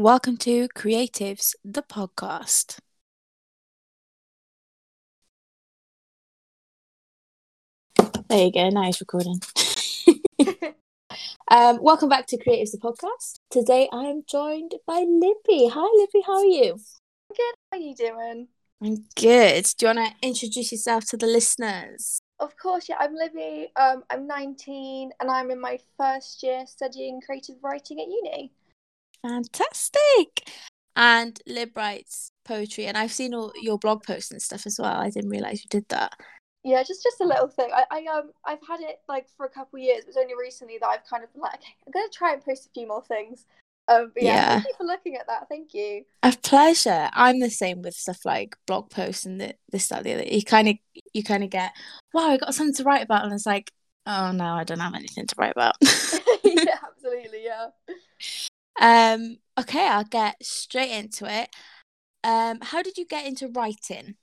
Welcome to Creatives, the podcast. There you go. Now it's recording. um, welcome back to Creatives, the podcast. Today I am joined by Libby. Hi, Libby. How are you? Good. How are you doing? I'm good. Do you want to introduce yourself to the listeners? Of course, yeah. I'm Libby. Um, I'm 19 and I'm in my first year studying creative writing at uni. Fantastic. And Lib writes poetry, and I've seen all your blog posts and stuff as well. I didn't realize you did that. Yeah, just just a little thing. I, I um I've had it like for a couple of years. It was only recently that I've kind of been like, okay, I'm gonna try and post a few more things. Um, but yeah, Yeah. thank you for looking at that. Thank you. A pleasure. I'm the same with stuff like blog posts and the, this, that, the other. You kind of, you kind of get, wow, I got something to write about, and it's like, oh no, I don't have anything to write about. yeah, absolutely. Yeah. Um, okay, I'll get straight into it. Um, how did you get into writing?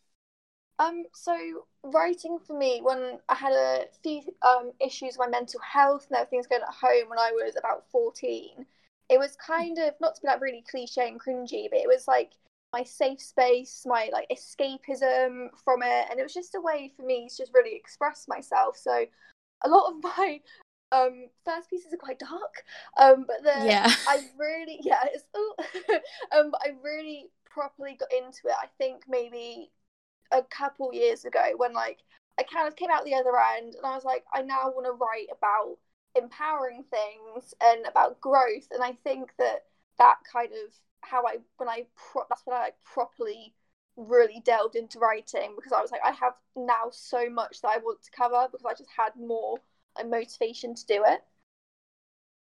Um, so writing for me, when I had a few um issues with my mental health and everything was going at home when I was about fourteen, it was kind of not to be like really cliche and cringy, but it was like my safe space, my like escapism from it, and it was just a way for me to just really express myself. So a lot of my um first pieces are quite dark, um, but the Yeah. I really, yeah, it's, um, but I really properly got into it. I think maybe a couple years ago when like I kind of came out the other end and I was like, I now want to write about empowering things and about growth. And I think that that kind of how I when I pro- that's when I like properly really delved into writing because I was like, I have now so much that I want to cover because I just had more like, motivation to do it.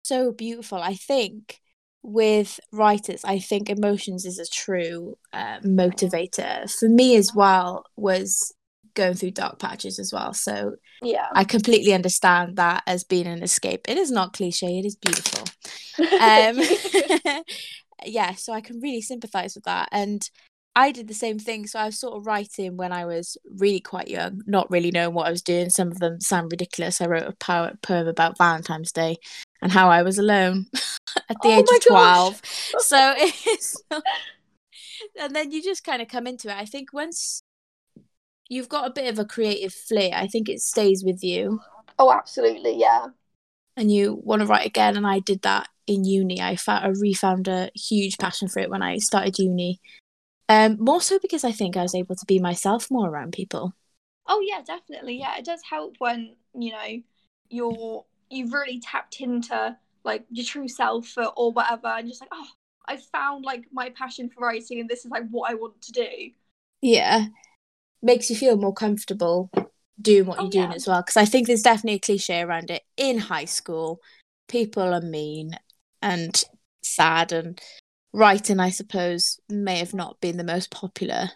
so beautiful. I think with writers, I think emotions is a true uh, motivator. For me as well, was going through dark patches as well. So Yeah. I completely understand that as being an escape. It is not cliche, it is beautiful. Um, yeah, so I can really sympathize with that. And I did the same thing. So I was sort of writing when I was really quite young, not really knowing what I was doing. Some of them sound ridiculous. I wrote a po- poem about Valentine's Day and how I was alone at the Oh age of 12. So it's and then you just kind of come into it. I think once you've got a bit of a creative flair, I think it stays with you oh, absolutely. Yeah. and you want to write again. And I did that in uni. I found I refound a huge passion for it when I started uni. Um, more so because I think I was able to be myself more around people. Oh yeah, definitely. Yeah, it does help when you know you're you've really tapped into like your true self or, or whatever, and just like oh, I found like my passion for writing, and this is like what I want to do. Yeah, makes you feel more comfortable doing what Oh, you're doing yeah. as well. Because I think there's definitely a cliche around it in high school. People are mean and sad, and writing, I suppose, may have not been the most popular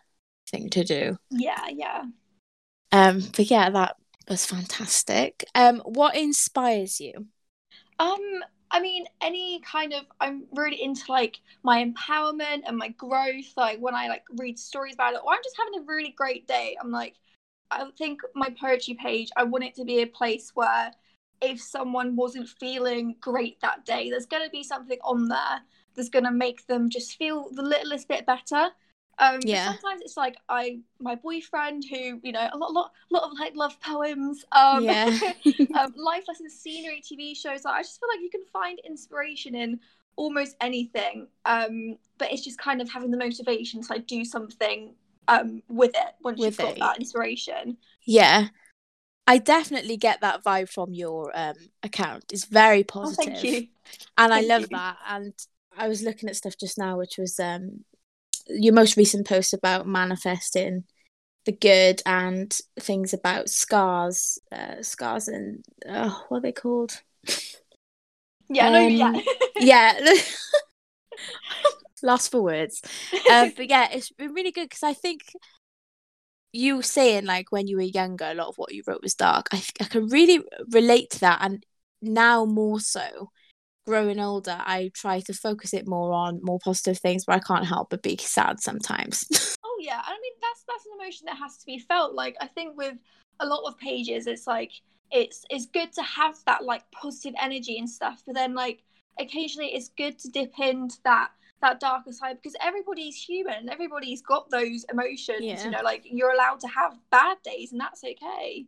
thing to do. Yeah, yeah. Um, but yeah, that was fantastic. Um, what inspires you? Um, I mean, any kind of I'm really into like my empowerment and my growth. Like when I like read stories about it, or I'm just having a really great day. I'm like, I think my poetry page. I want it to be a place where if someone wasn't feeling great that day, there's gonna be something on there that's gonna make them just feel the littlest bit better. Um, Yeah. sometimes it's like I, my boyfriend, who you know, a lot, lot, lot of like love poems. Um, Yeah. um, life lessons, scenery, TV shows. I just feel like you can find inspiration in almost anything. Um, but it's just kind of having the motivation to like do something um with it once With you've got it. that inspiration. Yeah. I definitely get that vibe from your um account. It's very positive, Oh, positive. thank you. And I love you. that. And I was looking at stuff just now, which was um your most recent post about manifesting the good and things about scars, uh, scars and uh, what are they called? Yeah, no, yeah. Um, yeah. Lost for words. Um, but yeah, it's been really good because I think you saying like when you were younger, a lot of what you wrote was dark. I I can really relate to that, and now more so, growing older, I try to focus it more on more positive things, but I can't help but be sad sometimes. Oh yeah, I mean that's that's an emotion that has to be felt. Like I think with a lot of pages, it's like it's it's good to have that like positive energy and stuff, but then like occasionally it's good to dip into that that darker side because everybody's human everybody's got those emotions Yeah. you know like you're allowed to have bad days and that's okay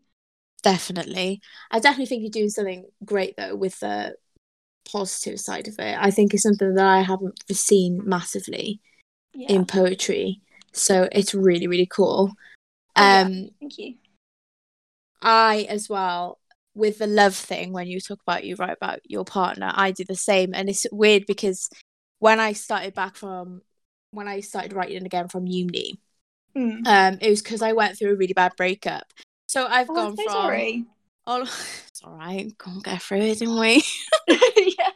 Definitely. I definitely think you're doing something great though with the positive side of it. I think it's something that I haven't seen massively yeah in poetry. So it's really, really cool. Oh, yeah. Um thank you I as well with the love thing when you talk about you write about your partner, I do the same and it's weird because when I started back from when I started writing again from uni, Mm. um it was because I went through a really bad breakup. So I've oh, gone so from sorry all it's all right, and get through it, didn't we? yeah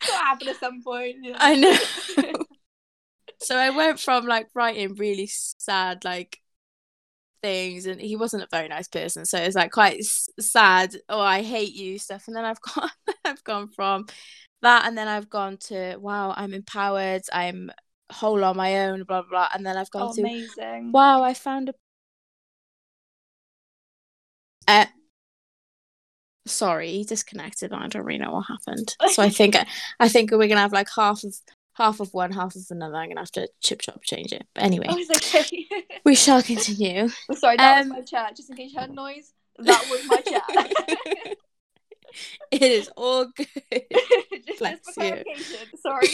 it's gonna happen at some point know. I know. so I went from like writing really sad like things, and he wasn't a very nice person, so it's like quite s- sad. Oh, I hate you stuff, and then I've gone, I've gone from that, and then I've gone to wow, I'm empowered, I'm whole on my own, blah blah, blah. and then I've gone oh, to amazing wow, I found a. Uh, sorry, he disconnected. and I don't really know what happened. So I think I think we're gonna have like half of half of one, half of another. I'm gonna have to chip chop change it. But anyway, oh it's okay we shall continue. sorry that Um, was my chat just in case you heard noise that was my chat it is all good. just, Bless just you. sorry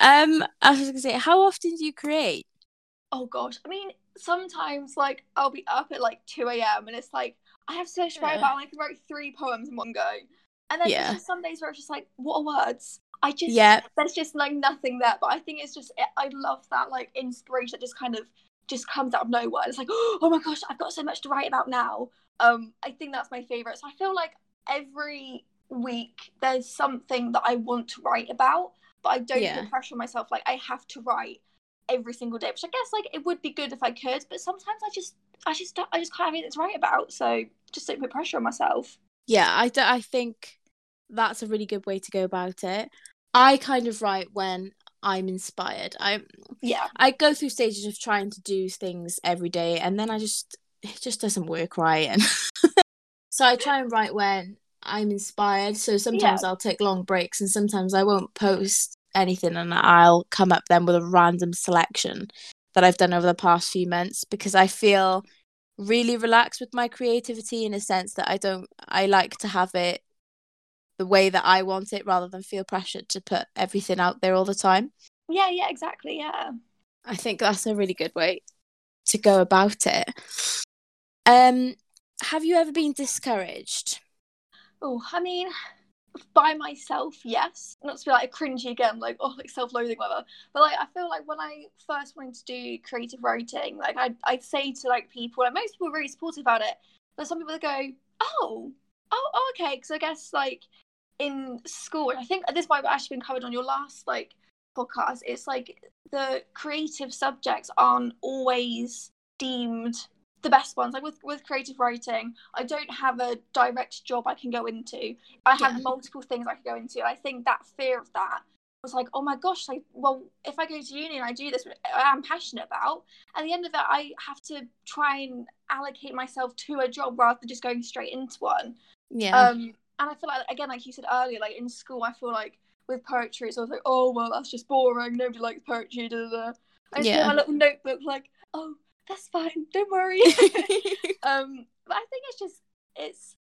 um, I was gonna say, how often do you create? oh gosh i mean sometimes like i'll be up at like 2 a.m and it's like i have so much to write Yeah. about and i can write three poems in one go. And then Yeah. there's just some days where it's just like what are words? I just Yeah, there's just like nothing there. But i think it's just i love that like inspiration that just kind of just comes out of nowhere. It's like oh my gosh i've got so much to write about now. Um i think that's my favorite. So i feel like every week there's something that i want to write about but i don't Yeah. put pressure on myself. Like i have to write every single day which i guess like it would be good if i could but sometimes i just i just i just can't have anything to write about so just don't put pressure on myself yeah. I, d- I think that's a really good way to go about it. I kind of write when I'm inspired. I yeah I go through stages of trying to do things every day, and then I just it just doesn't work right. And so I try and write when I'm inspired. So sometimes I'll take long breaks, and sometimes I won't post anything, and I'll come up then with a random selection that I've done over the past few months because I feel really relaxed with my creativity in a sense that I don't I like to have it the way that I want it rather than feel pressured to put everything out there all the time. yeah yeah exactly yeah I think that's a really good way to go about it. Um, have you ever been discouraged? Oh, I mean, by myself, yes. Not to be like a cringy again, like oh, like self-loathing, whatever. But like, I feel like when I first wanted to do creative writing, like I'd I'd say to like people, and most people were really supportive about it. But some people go, oh, oh, oh okay, because I guess like in school, and I think this might have actually been covered on your last like podcast. It's like the creative subjects aren't always deemed the best ones. Like with with creative writing, I don't have a direct job I can go into. I have Yeah. multiple things I can go into. I think that fear of that was like, oh my gosh, like, well, if I go to uni and I do this, I'm passionate about. At the end of it, I have to try and allocate myself to a job rather than just going straight into one. Yeah. Um, and I feel like again, like you said earlier, like in school, I feel like with poetry, it's always like, oh well, that's just boring. Nobody likes poetry. Da, da, da. I just Yeah. my little notebook, like, oh, that's fine. Don't worry. um, but I think it's just it's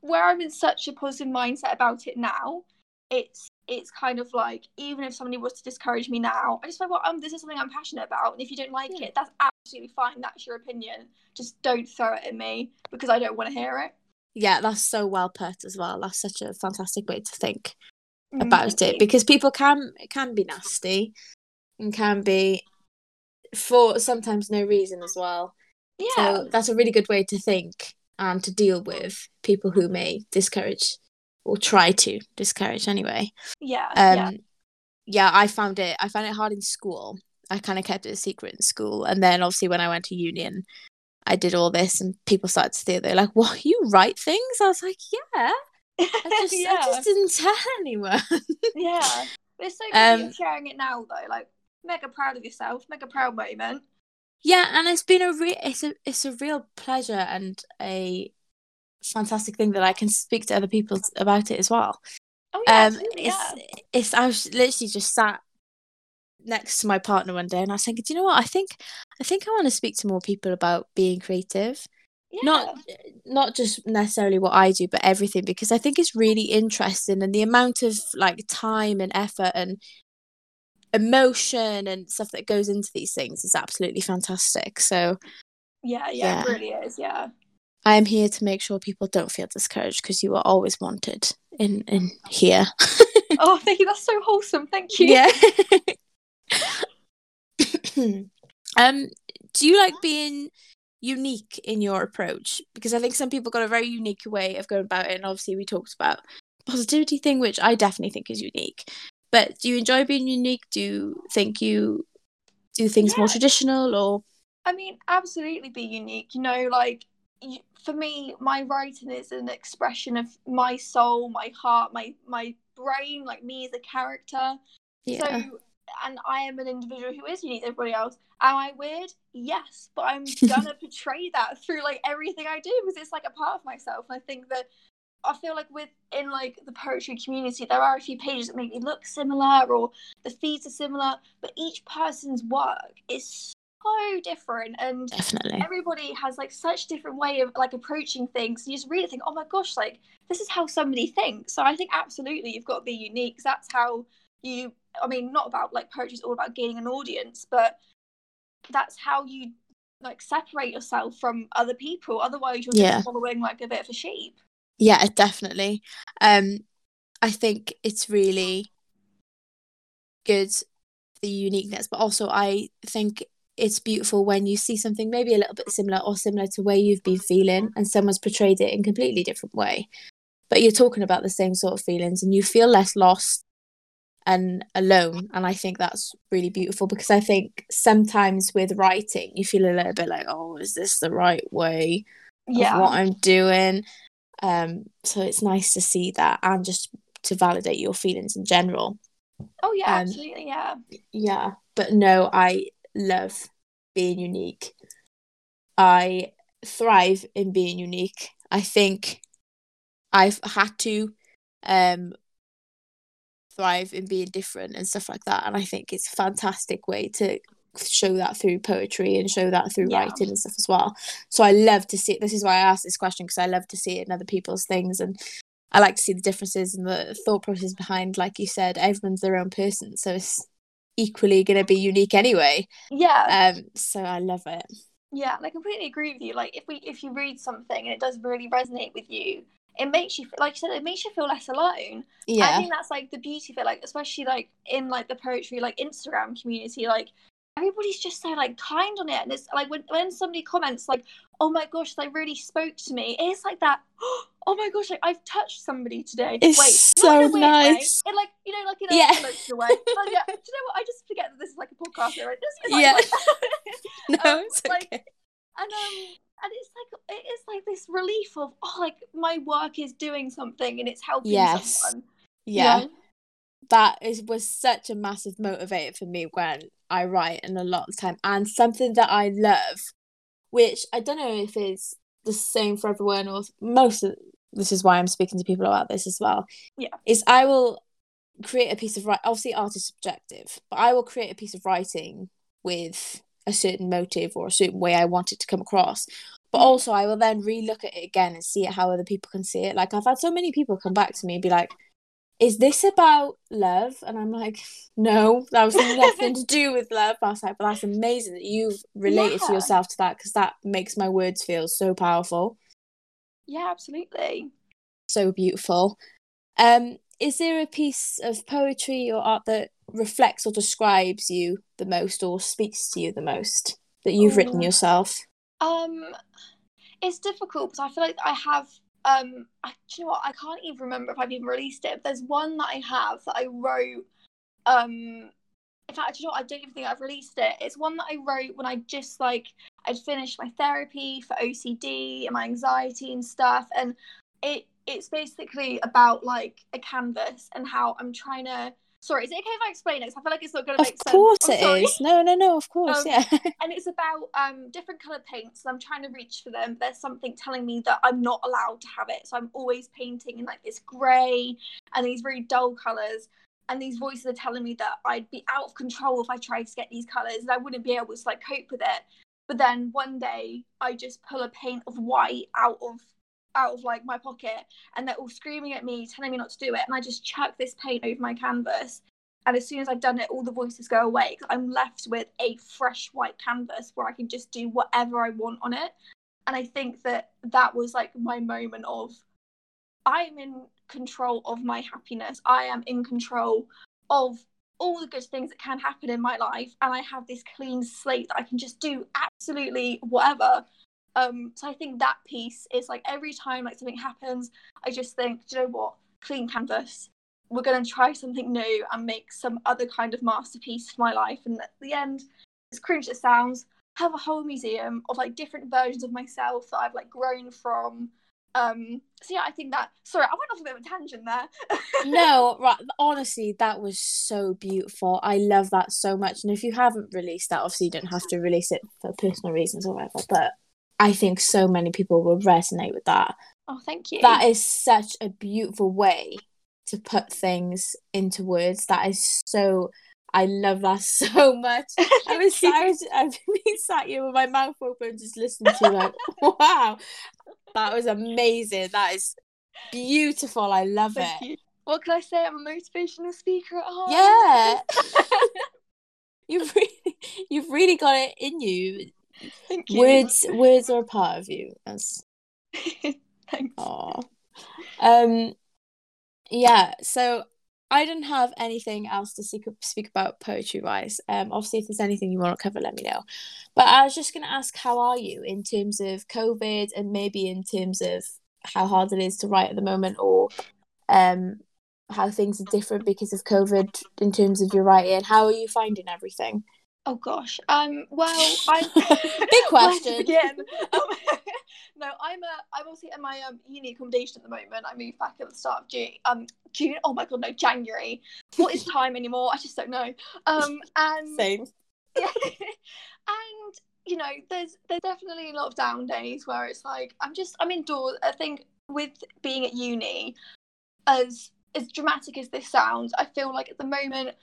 where I'm in such a positive mindset about it now. It's it's kind of like even if somebody was to discourage me now, I just like, well, um, this is something I'm passionate about, and if you don't like Yeah. it, that's absolutely fine. That's your opinion. Just don't throw it at me because I don't want to hear it. yeah, that's so well put as well. That's such a fantastic way to think about it because people can it can be nasty and can be for sometimes no reason as well. yeah, So that's a really good way to think and to deal with people who may discourage or try to discourage anyway. yeah, Um yeah, yeah, I found it I found it hard in school. I kind of kept it a secret in school and then obviously when I went to union I did all this and people started to see it. They're like, What, you write things? I was like, Yeah. I just yeah, I just didn't tell anyone. yeah. But it's so good Um, you're sharing it now, though. Like, mega proud of yourself. Mega proud moment. Yeah, and it's been a real it's a it's a real pleasure and a fantastic thing that I can speak to other people about it as well. Oh yeah, um it's yeah. it's I was literally just sat next to my partner one day and I was thinking, do you know what? I think I think I want to speak to more people about being creative. Yeah. Not not just necessarily what I do, but everything because I think it's really interesting and the amount of like time and effort and emotion and stuff that goes into these things is absolutely fantastic. So yeah, yeah, Yeah. it really is. Yeah. I am here to make sure people don't feel discouraged because you are always wanted in in here. Oh, thank you. That's so wholesome. Thank you. yeah. um, do you like being unique in your approach? Because I think some people got a very unique way of going about it, and obviously we talked about positivity thing, which I definitely think is unique. But do you enjoy being unique? Do you think you do things more traditional or I mean, absolutely be unique. You know, like you, for me, my writing is an expression of my soul, my heart, my my brain, like me as a character. yeah? So, and I am an individual who is unique to everybody else. Am I weird? Yes, but I'm gonna portray that through like everything I do because it's like a part of myself. And I think that I feel like within like the poetry community, there are a few pages that maybe look similar or the feeds are similar, but each person's work is so different and Definitely. everybody has like such different way of like approaching things. You just really think, oh my gosh, like this is how somebody thinks. So I think absolutely you've got to be unique. that's how you. I mean, not about like poetry is all about gaining an audience, but that's how you like separate yourself from other people. Otherwise, you're just Yeah. following like a bit of a sheep. Yeah, definitely. Um, I think it's really good the uniqueness, but also I think it's beautiful when you see something maybe a little bit similar or similar to where you've been feeling, and someone's portrayed it in a completely different way. But you're talking about the same sort of feelings, and you feel less lost and alone. And I think that's really beautiful because I think sometimes with writing, you feel a little bit like, oh, is this the right way? of Yeah. what I'm doing. Um, so it's nice to see that and just to validate your feelings in general. Oh yeah, um, absolutely. Yeah. Yeah, but no, I love being unique. I thrive in being unique. I think I've had to um thrive in being different and stuff like that. And I think it's a fantastic way to show that through poetry and show that through Yeah. writing and stuff as well. So I love to see it. This is why I asked this question because I love to see it in other people's things and I like to see the differences and the thought process behind, like you said, everyone's their own person. So it's equally going to be unique anyway. Yeah. Um, so I love it. Yeah, and I completely agree with you. Like if we if you read something and it does really resonate with you, it makes you feel like you said, it makes you feel less alone. Yeah i think that's like the beauty of it, like especially like in like the poetry like Instagram community, like everybody's just so like kind on it. And it's like when when somebody comments like, Oh my gosh, they really spoke to me, it's like that, oh my gosh, like I've touched somebody today. It's Wait, so not in a weird way. nice. In like you know, like in a Yeah. emotional way. But yeah, do you know what? I just forget that this is like a podcast. Right? Like, Yeah. like- No, um, it's like- and um and it's like it is like this relief of oh like my work is doing something and it's helping Yes. someone you Yeah. That is was such a massive motivator for me when I write and a lot of time and something that I love which I don't know if it's the same for everyone or most of this is why I'm speaking to people about this as well Yeah. is I will create a piece of writing obviously art is subjective but I will create a piece of writing with a certain motive or a certain way I want it to come across but Mhm. also I will then re-look at it again and see how other people can see it like I've had so many people come back to me and be like is this about love? And I'm like, no, that was nothing to do with love. I was like, but that's amazing that you've related to yourself to that because that makes my words feel so powerful, yeah absolutely so beautiful. Um, is there a piece of poetry or art that reflects or describes you the most or speaks to you the most that you've written yourself? um it's difficult because i feel like i have um I, do you know what i can't even remember if i've even released it but there's one that i have that i wrote um in fact, do you know what? I don't even think I've released it. It's one that I wrote when I just like I'd finished my therapy for OCD and my anxiety and stuff, and it it's basically about like a canvas and how I'm trying to. Sorry, is it okay if I explain it? I feel like it's not going to make sense. Of course it sorry. is. No, no, no, of course, Um, yeah. and it's about um different color paints and i'm trying to reach for them there's something telling me that i'm not allowed to have it so i'm always painting in like this gray and these very dull colors and these voices are telling me that I'd be out of control if I tried to get these colours and I wouldn't be able to like cope with it. But then one day I just pull a paint of white out of out of like my pocket and they're all screaming at me, telling me not to do it, and I just chuck this paint over my canvas. And as soon as I've done it, all the voices go away. I'm left with a fresh white canvas where I can just do whatever I want on it. And I think that that was like my moment of I'm in control of my happiness. I am in control of all the good things that can happen in my life. And I have this clean slate that I can just do absolutely whatever. Um, so I think that piece is like every time like something happens, I just think, do you know what? Clean canvas. We're gonna try something new and make some other kind of masterpiece for my life. And at the end, as cringe as it sounds, have a whole museum of like different versions of myself that I've like grown from um, so yeah, I think that. Sorry, I went off a bit of a tangent there. no, right. Honestly, that was so beautiful. I love that so much. And if you haven't released that, obviously you don't have to release it for personal reasons or whatever. But I think so many people will resonate with that. Oh, thank you. That is such a beautiful way to put things into words. That is so. I love that so much. I was sat, I've been sat here with my mouth open, just listening to like, wow. That was amazing. That is beautiful. I love Thank it. You. What can I say? I'm a motivational speaker at heart. Yeah. you've really, you've really got it in you. Thank you. Words, words are a part of you. As. Thanks. Aww. Um. Yeah. So I don't have anything else to speak, speak about poetry wise. Um, obviously, if there's anything you want to cover, let me know. But I was just going to ask, how are you in terms of COVID and maybe in terms of how hard it is to write at the moment or um, how things are different because of COVID in terms of your writing? How are you finding everything? Oh gosh. Um. Well, I'm big question. Again. Um, no, I'm a. I'm obviously in my um uni accommodation at the moment. I moved back at the start of June. Um, June. Oh my god, no, January. What is time anymore? I just don't know. Um, and same. Yeah. and you know, there's there's definitely a lot of down days where it's like I'm just I'm indoors. I think with being at uni, as as dramatic as this sounds, I feel like at the moment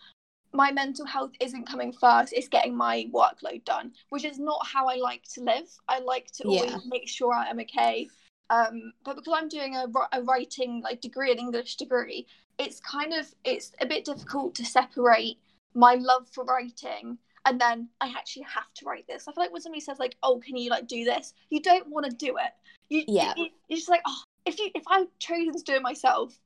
my mental health isn't coming first it's getting my workload done which is not how i like to live. I like to always make sure i am okay. Um, but because i'm doing a, a writing like degree an english degree it's kind of it's a bit difficult to separate my love for writing and then i actually have to write this. I feel like when somebody says like oh can you like do this? you don't want to do it. You, yeah. you, you're just like oh if you if i chosen to do it myself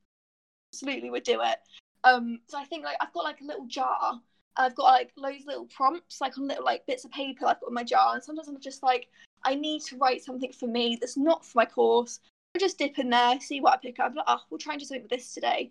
absolutely would do it um, so I think like I've got like a little jar. I've got like loads of little prompts, like on little like bits of paper I've got in my jar. And sometimes I'm just like, I need to write something for me that's not for my course. I just dip in there, see what I pick up. Like, oh, we'll try and do something with this today.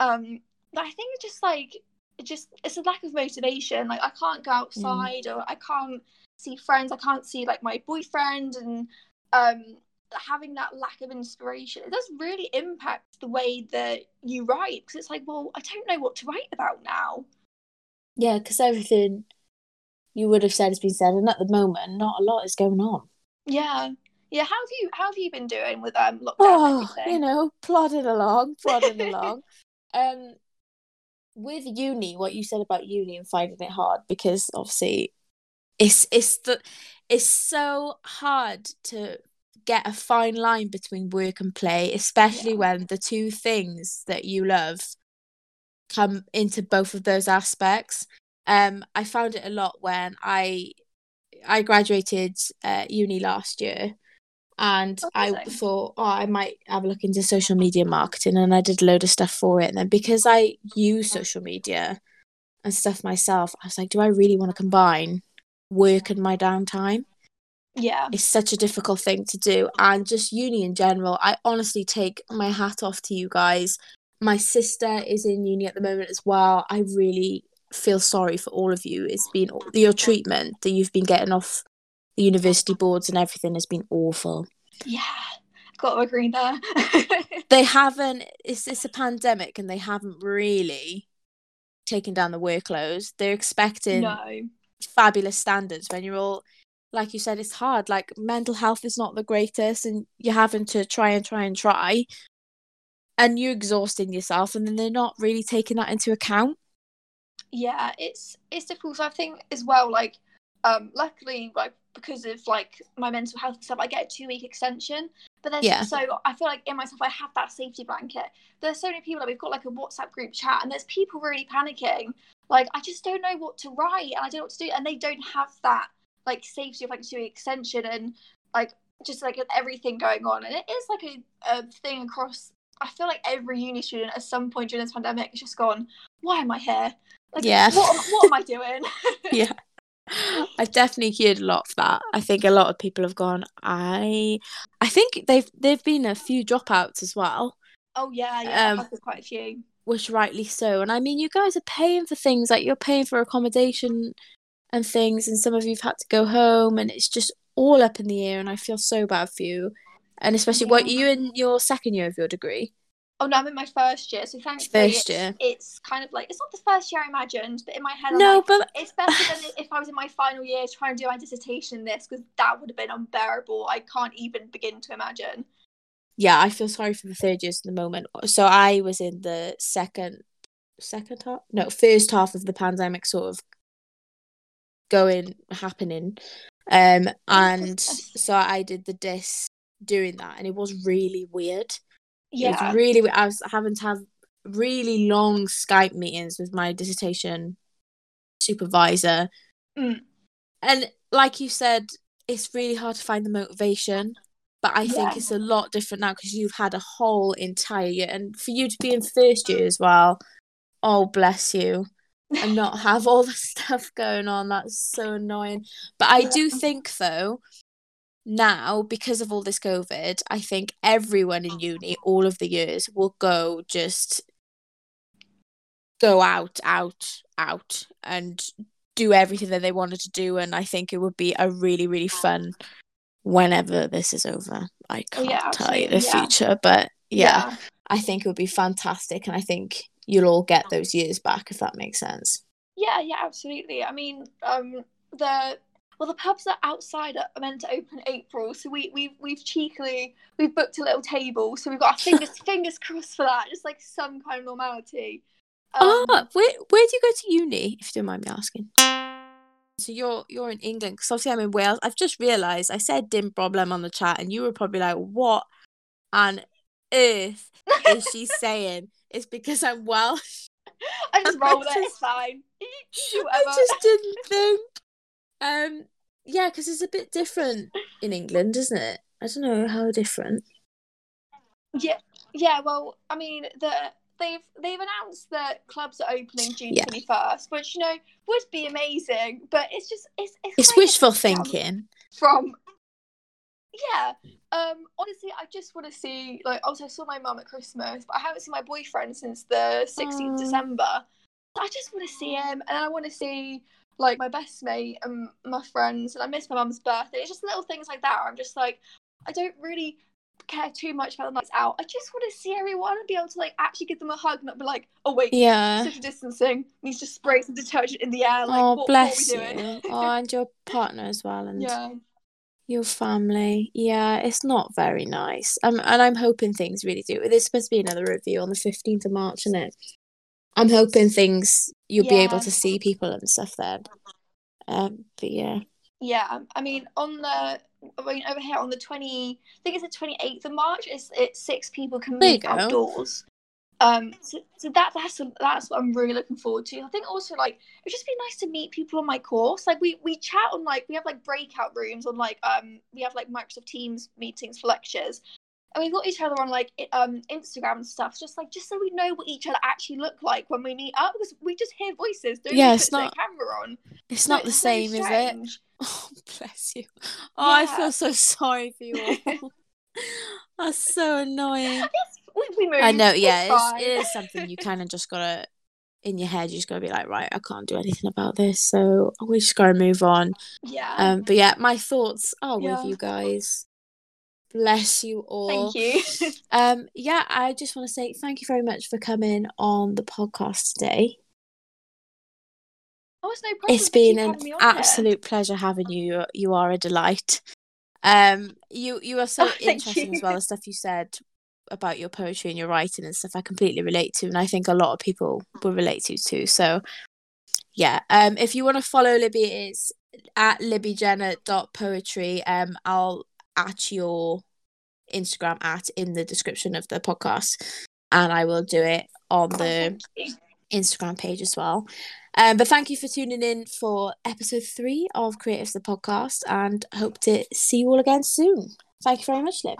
Um, but I think it's just like it just it's a lack of motivation. Like I can't go mm. outside mm. or I can't see friends. I can't see like my boyfriend and um having that lack of inspiration it does really impact the way that you write because it's like well i don't know what to write about now. Yeah because everything you would have said has been said and at the moment not a lot is going on. Yeah. Yeah how have you how have you been doing with um lockdown oh you know plodding along plodding along. Um with uni what you said about uni and finding it hard because obviously it's it's the it's so hard to get a fine line between work and play, especially yeah. when the two things that you love come into both of those aspects. Um, I found it a lot when I I graduated uh, uni last year, and oh, I thought, oh, I might have a look into social media marketing, and I did a load of stuff for it. And then because I use social media and stuff myself, I was like, do I really want to combine work and my downtime? Yeah. It's such a difficult thing to do and just uni in general i honestly take my hat off to you guys. My sister is in uni at the moment as well. I really feel sorry for all of you. It's been your treatment that you've been getting off the university boards and everything has been awful. Yeah got to agree there. They haven't it's it's a pandemic and they haven't really taken down the workloads. They're expecting no. fabulous standards when you're all like you said, it's hard. Like mental health is not the greatest, and you're having to try and try and try. and you're exhausting yourself and then they're not really taking that into account yeah it's it's difficult so i think as well like um luckily like because of like my mental health stuff i get a two week extension but then Yeah. so i feel like in myself i have that safety blanket there's so many people like we've got like a whatsapp group chat and there's people really panicking like i just don't know what to write and i don't know what to do and they don't have that like safety of like week extension and like just like everything going on and it is like a, a thing across i feel like every uni student at some point during this pandemic has just gone why am i here like Yeah. what, am- what am i doing yeah I've definitely heard a lot of that. I think a lot of people have gone. I, I think they've they've been a few dropouts as well, oh yeah yeah Um, quite a few which rightly so. And I mean, you guys are paying for things like you're paying for accommodation and things, and some of you've had to go home, and it's just all up in the air. And I feel so bad for you, and especially what Yeah. you in your second year of your degree. Oh no, I'm in my first year, so thankfully First it's, year. it's kind of like it's not the first year I imagined, but in my head, I'm No, like, but it's better than if I was in my final year trying to do my dissertation this because that would have been unbearable. I can't even begin to imagine. yeah, I feel sorry for the third years at the moment. So I was in the second, second half, no, first half of the pandemic, sort of going happening, um, and so I did the dis doing that, and it was really weird. Yeah, really. we- I was having to have really long Skype meetings with my dissertation supervisor, Mm. and like you said, it's really hard to find the motivation. But I think Yeah. it's a lot different now because you've had a whole entire year, and for you to be in first year as well. Oh, bless you. And not have all the stuff going on. That's so annoying. But I do think, though, now, because of all this COVID, I think everyone in uni, all of the years, will go just go out, out, out, and do everything that they wanted to do. And I think it would be a really, really fun whenever this is over. I Oh, can't yeah, tell you the yeah. future, but yeah, I think it would be fantastic. And I think you'll all get those years back, if that makes sense. yeah, yeah, absolutely. I mean, um, the well, the pubs are outside are meant to open April, so we we've we've cheekily we've booked a little table, so we've got our fingers fingers crossed for that, just like some kind of normality. Um, ah, where where do you go to uni, if you don't mind me asking? So you're you're in England, because obviously I'm in Wales. I've just realised I said dim problem on the chat, and you were probably like, "What on earth is she saying?" It's because I'm Welsh. I just I roll it. It's fine. I just didn't think. Um, yeah, because it's a bit different in England, isn't it? I don't know how different. Yeah, yeah. Well, I mean, the they've they've announced that clubs are opening June Yeah. twenty first, which you know would be amazing. But it's just it's it's, It's wishful thinking. From yeah, um, honestly, I just want to see like also I saw my mum at Christmas, but I haven't seen my boyfriend since the sixteenth Aw. December. I just want to see him, and I want to see like my best mate and my friends, and I miss my mum's birthday. It's just little things like that. Where I'm just like, I don't really care too much about the nights out. I just want to see everyone and be able to like actually give them a hug, not be like, oh wait, Yeah. social distancing needs to spray some detergent in the air. Like, oh, what, bless what are we doing? you. Oh, and your partner as well, and yeah. Your family. Yeah, it's not very nice. Um, and I'm hoping things really do. There's supposed to be another review on the 15th of March, isn't it? I'm hoping things you'll be able Yeah. to see people and stuff then. Um, but yeah. Yeah, I mean, on the I mean, over here on the twenty, I think it's the twenty eighth of March. It's it's six people can There you go. outdoors. Um, so, so that that's that's what I'm really looking forward to. I think also like it'd just be nice to meet people on my course. Like we we chat on like we have like breakout rooms on like um we have like Microsoft Teams meetings for lectures, and we've got each other on like um Instagram and stuff. Just like just so we know what each other actually look like when we meet up because we just hear voices. Don't Yeah, yeah, it's not- the camera on. It's So not the it's so same, is it? Oh, bless you. Oh, I feel so sorry for you all. That's so annoying. We, moved. I know, yeah, it's, it is something you kind of just gotta, in your head, you just gotta be like, right, I can't do anything about this, so we just gotta move on. Yeah. Um, but yeah, my thoughts are Yeah. with you guys. Bless you all. Thank you. Um, yeah, I just want to say thank you very much for coming on the podcast today. oh, it's no problem. It's been an having me here. absolute pleasure having you. You- You are a delight. Um, you you are so Oh, interesting you. as well. The stuff you said about your poetry and your writing and stuff I completely relate to and I think a lot of people will relate to too. So yeah. Um if you want to follow Libby it's at libbyjenner.poetry. Um I'll at your Instagram at in the description of the podcast and I will do it on the Instagram page as well. Um, but thank you for tuning in for episode three of Creatives the Podcast and hope to see you all again soon. Thank you very much, Lib.